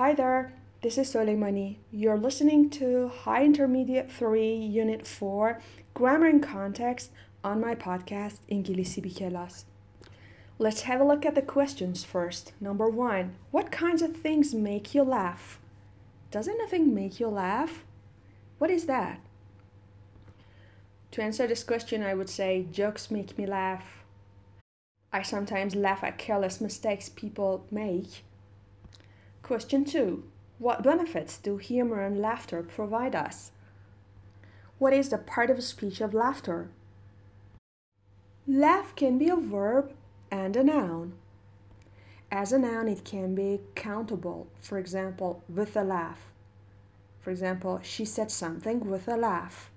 Hi there, this is Soleimani. You're listening to High Intermediate 3, Unit 4, Grammar and Context on my podcast, İngilizce bir Kelas. Let's have a look at the questions first. Number one What kinds of things make you laugh? Does anything make you laugh? What is that? To answer this question, I would say jokes make me laugh. I sometimes laugh at careless mistakes people make. Question 2 What benefits do humor and laughter provide us? What is the part of speech of laughter? Laugh can be a verb and a noun. As a noun, it can be countable, for example, with a laugh. For example, she said something with a laugh.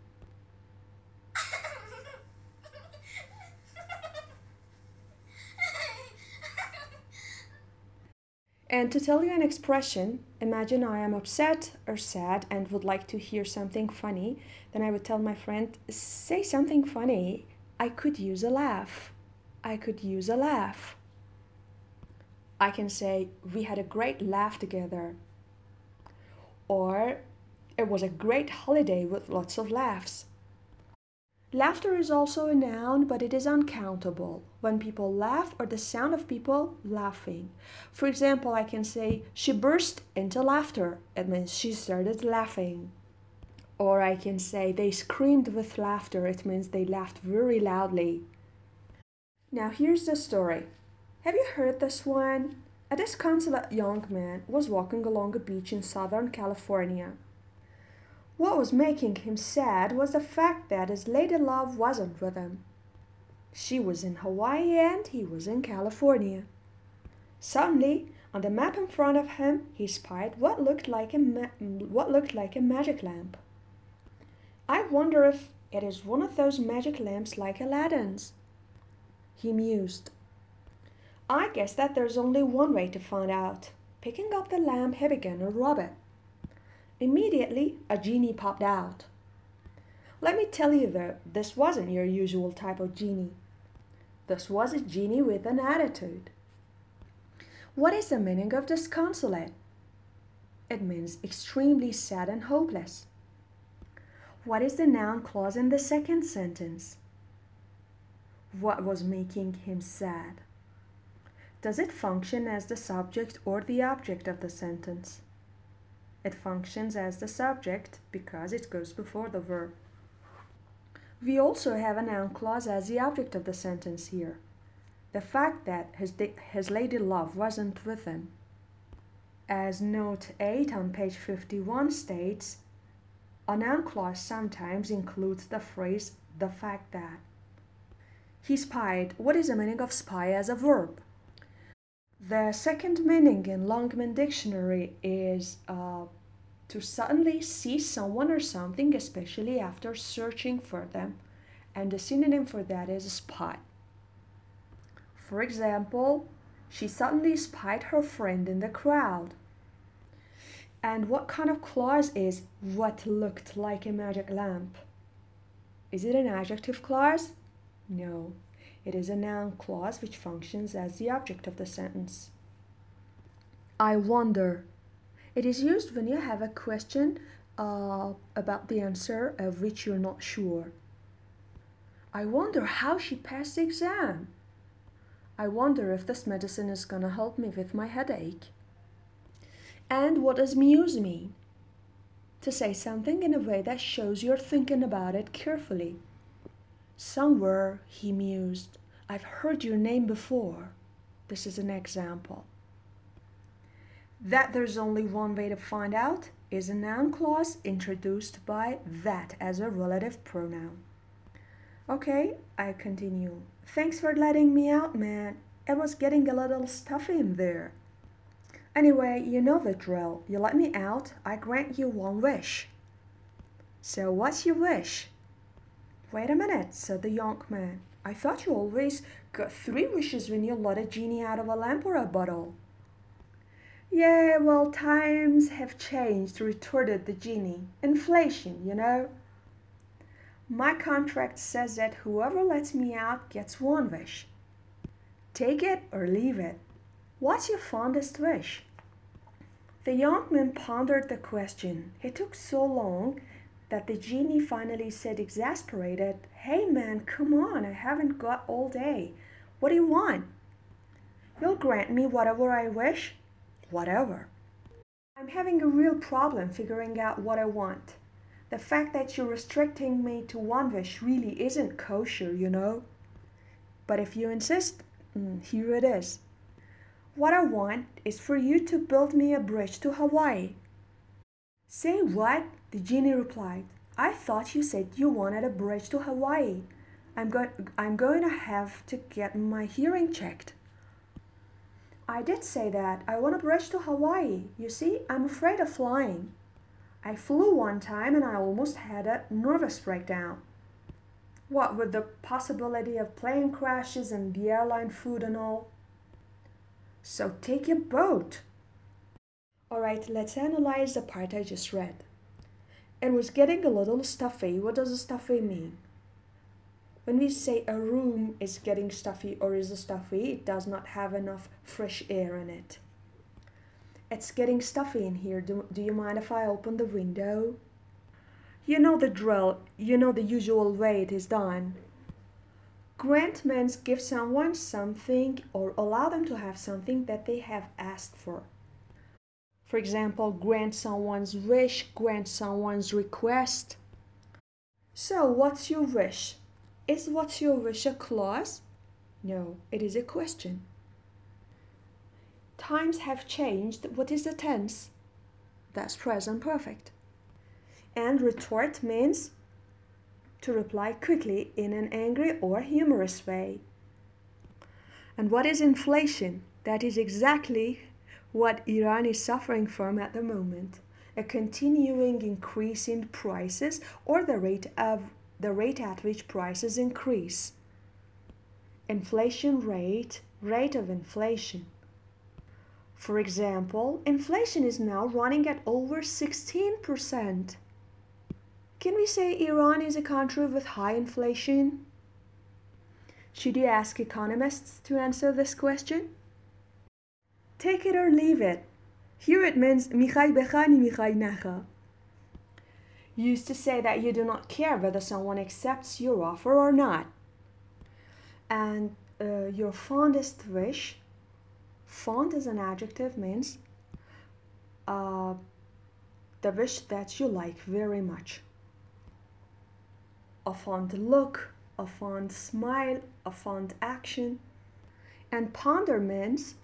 And to tell you an expression, imagine I am upset or sad and would like to hear something funny, then I would tell my friend, say something funny. I could use a laugh. I could use a laugh. I can say, we had a great laugh together. Or, it was a great holiday with lots of laughs. Laughter is also a noun, but it is uncountable. When people laugh or the sound of people laughing. For example, I can say, she burst into laughter. It means she started laughing. Or I can say, they screamed with laughter. It means they laughed very loudly. Now, here's the story. Have you heard this one? A disconsolate young man was walking along a beach in Southern California. What was making him sad was the fact that his lady love wasn't with him. She was in Hawaii and he was in California. Suddenly, on the map in front of him, he spied what looked like a ma- what looked like a magic lamp. I wonder if it is one of those magic lamps like Aladdin's. He mused. I guess that there's only one way to find out. Picking up the lamp, he began to rub it. Immediately, a genie popped out. Let me tell you though, this wasn't your usual type of genie. This was a genie with an attitude. What is the meaning of disconsolate? It means extremely sad and hopeless. What is the noun clause in the second sentence? What was making him sad? Does it function as the subject or the object of the sentence? It functions as the subject because it goes before the verb. We also have a noun clause as the object of the sentence here. The fact that his, his lady love wasn't with him. As note 8 on page 51 states, a noun clause sometimes includes the phrase the fact that. He spied. What is the meaning of spy as a verb? The second meaning in Longman Dictionary is uh, to suddenly see someone or something, especially after searching for them. And the synonym for that is spy. For example, she suddenly spied her friend in the crowd. And what kind of clause is what looked like a magic lamp? Is it an adjective clause? No. It is a noun clause which functions as the object of the sentence. I wonder. It is used when you have a question uh, about the answer of which you're not sure. I wonder how she passed the exam. I wonder if this medicine is gonna help me with my headache. And what does muse mean? To say something in a way that shows you're thinking about it carefully. Somewhere, he mused, I've heard your name before. This is an example. That there's only one way to find out is a noun clause introduced by that as a relative pronoun. Okay, I continue. Thanks for letting me out, man. It was getting a little stuffy in there. Anyway, you know the drill. You let me out, I grant you one wish. So, what's your wish? Wait a minute, said the young man. I thought you always got three wishes when you let a genie out of a lamp or a bottle. Yeah, well, times have changed, retorted the genie. Inflation, you know. My contract says that whoever lets me out gets one wish. Take it or leave it. What's your fondest wish? The young man pondered the question. It took so long that the genie finally said, exasperated, Hey man, come on, I haven't got all day. What do you want? You'll grant me whatever I wish? Whatever. I'm having a real problem figuring out what I want. The fact that you're restricting me to one wish really isn't kosher, you know. But if you insist, mm, here it is. What I want is for you to build me a bridge to Hawaii. Say what? The genie replied. I thought you said you wanted a bridge to Hawaii. I'm, go- I'm going to have to get my hearing checked. I did say that. I want a bridge to Hawaii. You see, I'm afraid of flying. I flew one time and I almost had a nervous breakdown. What with the possibility of plane crashes and the airline food and all? So take a boat. Alright, let's analyze the part I just read. It was getting a little stuffy. What does stuffy mean? When we say a room is getting stuffy or is stuffy, it does not have enough fresh air in it. It's getting stuffy in here. Do, do you mind if I open the window? You know the drill. You know the usual way it is done. Grant means give someone something or allow them to have something that they have asked for. For example, grant someone's wish, grant someone's request. So, what's your wish? Is what's your wish a clause? No, it is a question. Times have changed. What is the tense? That's present perfect. And retort means to reply quickly in an angry or humorous way. And what is inflation? That is exactly what Iran is suffering from at the moment a continuing increase in prices or the rate of the rate at which prices increase. Inflation rate, rate of inflation. For example, inflation is now running at over 16%. Can we say Iran is a country with high inflation? Should you ask economists to answer this question? Take it or leave it. Here it means Michai bechani Michai nacha used to say that you do not care whether someone accepts your offer or not. And uh, your fondest wish, fond as an adjective means uh, the wish that you like very much. A fond look, a fond smile, a fond action. And ponder means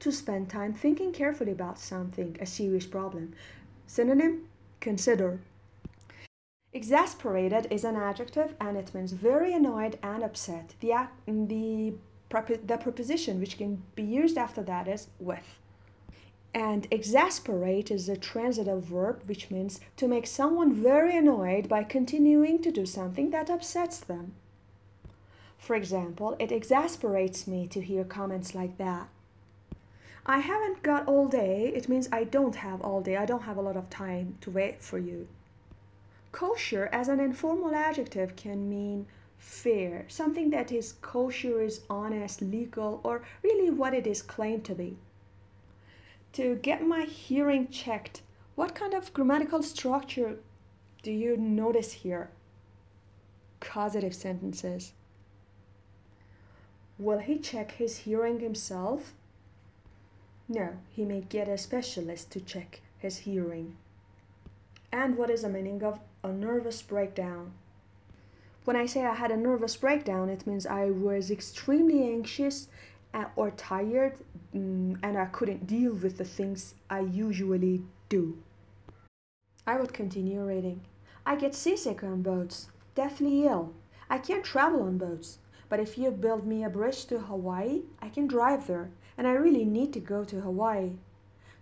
to spend time thinking carefully about something, a serious problem. Synonym Consider. Exasperated is an adjective and it means very annoyed and upset. The, mm, the, the preposition which can be used after that is with. And exasperate is a transitive verb which means to make someone very annoyed by continuing to do something that upsets them. For example, it exasperates me to hear comments like that. I haven't got all day. It means I don't have all day. I don't have a lot of time to wait for you. Kosher as an informal adjective can mean fair, something that is kosher is honest, legal, or really what it is claimed to be. To get my hearing checked, what kind of grammatical structure do you notice here? Causative sentences. Will he check his hearing himself? No, he may get a specialist to check his hearing. And what is the meaning of a nervous breakdown? When I say I had a nervous breakdown, it means I was extremely anxious uh, or tired mm, and I couldn't deal with the things I usually do. I would continue reading. I get seasick on boats, deathly ill. I can't travel on boats, but if you build me a bridge to Hawaii, I can drive there and I really need to go to Hawaii.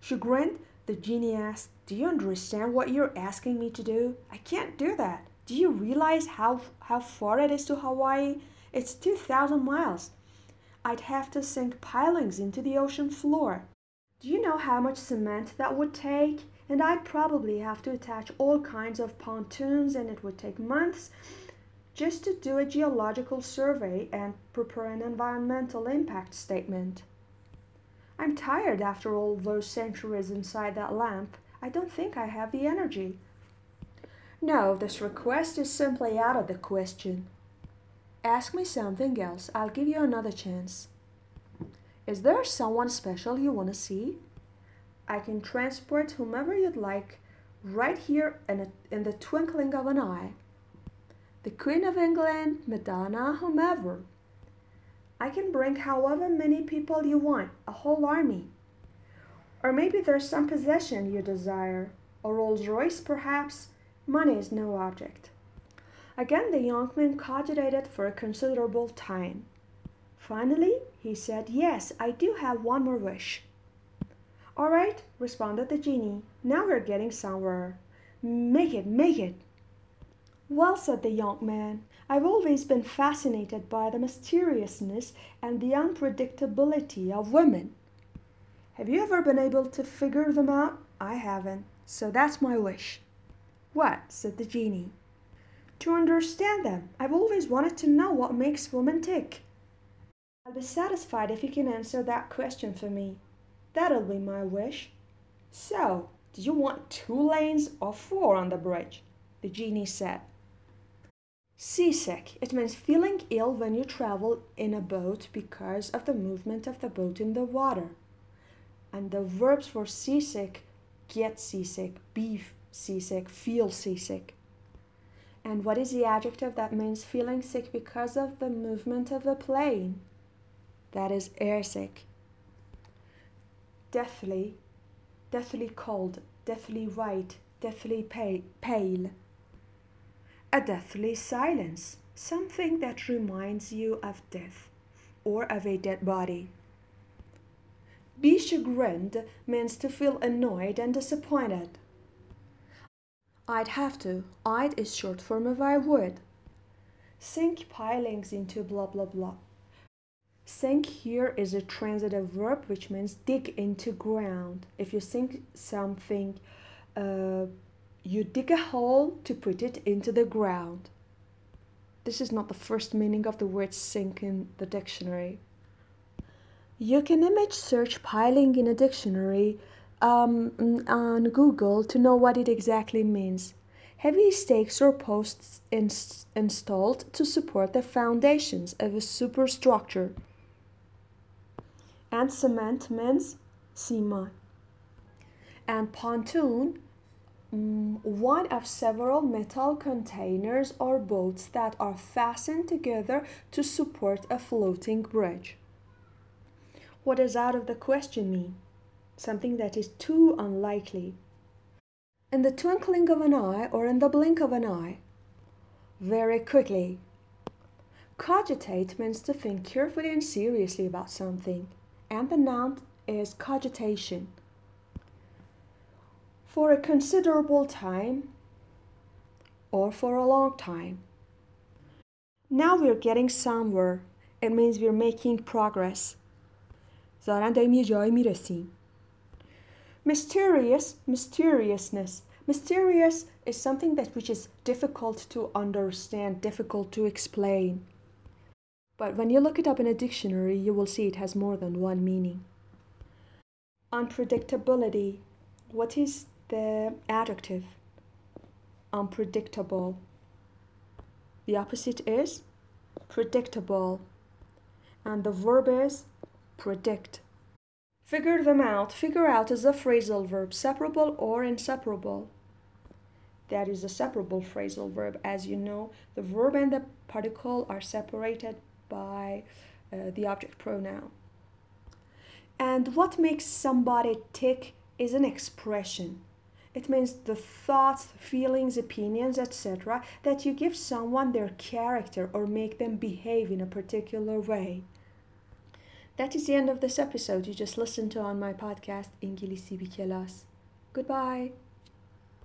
Chagrined, the genie asked, Do you understand what you're asking me to do? I can't do that. Do you realize how, how far it is to Hawaii? It's 2,000 miles. I'd have to sink pilings into the ocean floor. Do you know how much cement that would take? And I'd probably have to attach all kinds of pontoons, and it would take months just to do a geological survey and prepare an environmental impact statement. I'm tired after all those centuries inside that lamp. I don't think I have the energy. No, this request is simply out of the question. Ask me something else. I'll give you another chance. Is there someone special you want to see? I can transport whomever you'd like right here in, a, in the twinkling of an eye. The Queen of England, Madonna, whomever. I can bring however many people you want, a whole army. Or maybe there's some possession you desire, a Rolls Royce perhaps. Money is no object. Again the young man cogitated for a considerable time. Finally, he said, Yes, I do have one more wish. All right, responded the genie. Now we're getting somewhere. Make it, make it. Well, said the young man, I've always been fascinated by the mysteriousness and the unpredictability of women. Have you ever been able to figure them out? I haven't, so that's my wish. What? said the genie. To understand them. I've always wanted to know what makes women tick. I'll be satisfied if you can answer that question for me. That'll be my wish. So, do you want two lanes or four on the bridge? The genie said. Seasick. It means feeling ill when you travel in a boat because of the movement of the boat in the water. And the verbs for seasick get seasick, be seasick, feel seasick. And what is the adjective that means feeling sick because of the movement of the plane? That is airsick deathly, deathly cold, deathly white, deathly pale. A deathly silence, something that reminds you of death or of a dead body. Be chagrined means to feel annoyed and disappointed. I'd have to. I'd is short form of I would. Sink pilings into blah blah blah. Sink here is a transitive verb which means dig into ground. If you sink something, uh, you dig a hole to put it into the ground. This is not the first meaning of the word sink in the dictionary. You can image search piling in a dictionary um, on Google to know what it exactly means. Heavy stakes or posts ins- installed to support the foundations of a superstructure and cement means cima. And pontoon, Mm, one of several metal containers or boats that are fastened together to support a floating bridge. What does out of the question mean? Something that is too unlikely. In the twinkling of an eye or in the blink of an eye. Very quickly. Cogitate means to think carefully and seriously about something and the noun is cogitation For a considerable time or for a long time. Now we're getting somewhere. It means we're making progress. ظاهرا داریم یه جایی میرسیم. Mysterious, mysteriousness. Mysterious is something that which is difficult to understand, difficult to explain. But when you look it up in a dictionary, you will see it has more than one meaning. Unpredictability. What is the adjective? Unpredictable. The opposite is predictable. And the verb is predict. Figure them out. Figure out is a phrasal verb, separable or inseparable. That is a separable phrasal verb. As you know, the verb and the particle are separated by uh, the object pronoun. And what makes somebody tick is an expression. It means the thoughts, feelings, opinions, etc., that you give someone their character or make them behave in a particular way. That is the end of this episode you just listened to on my podcast, Ingilisi Bikelas. Goodbye.